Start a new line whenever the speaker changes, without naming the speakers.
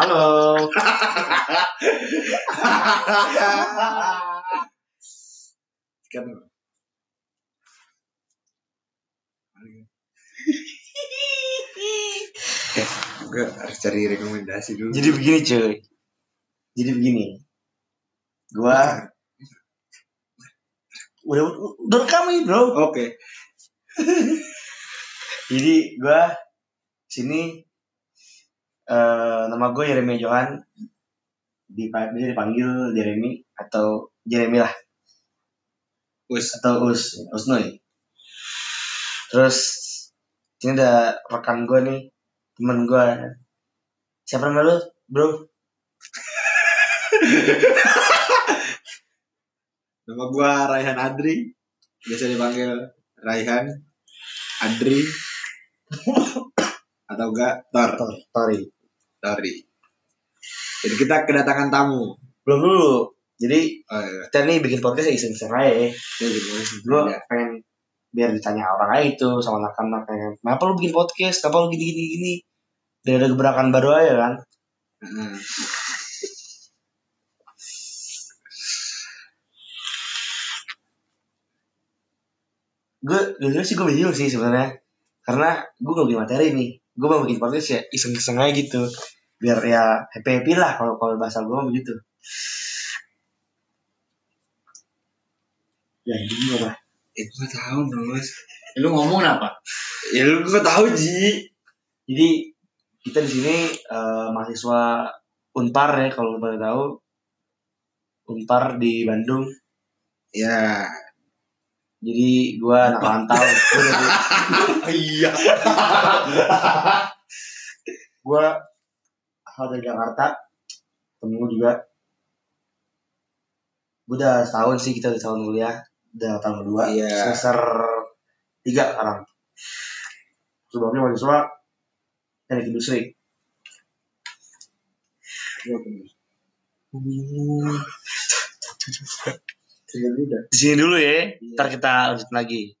Halo.
kan gue harus cari rekomendasi dulu
Jadi begini cuy. Jadi begini. Gua udah udah rekam nih bro.
oke
Jadi gua sini eh nama gue Jeremy Johan Dipa- bisa dipanggil Jeremy atau Jeremy lah
us
atau Us Usnoy. Terus ini ada rekan gue nih temen gue. Siapa nama lu bro?
nama gue Raihan Adri biasa dipanggil Raihan Adri atau enggak Tor
Tor, Tori.
Tori jadi kita kedatangan tamu
Belum dulu. Jadi
oh, iya.
kita nih bikin podcast iseng-iseng aja. ya.
Ya?
Gue
Ya.
pengen biar ditanya orang aja itu sama anak-anak kayak kenapa lu bikin podcast, kenapa lu gini-gini gini. Dan ada gebrakan baru aja kan.
Heeh.
Gue jujur sih gue bingung sih sebenarnya. Karena gue gak bikin materi nih. Gue mau bikin podcast ya iseng-iseng aja gitu. Biar ya happy-happy lah kalau kalau bahasa gue begitu. Ya ini gimana?
Eh, gue tahu Nos.
Lu ngomong apa?
Ya lu gue tahu Ji.
Jadi kita di sini eh, mahasiswa Unpar ya kalau lu pada tahu. Unpar di Bandung.
Ya.
Jadi gua anak rantau.
Iya.
gua asal dari Jakarta. Temen gua juga. Gua udah setahun sih kita udah tahun kuliah. Udah tahun kedua.
Iya.
Semester tiga sekarang. Sebelumnya mahasiswa teknik industri. Di sini dulu ya. Ntar kita lanjut lagi.